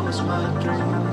was my dream.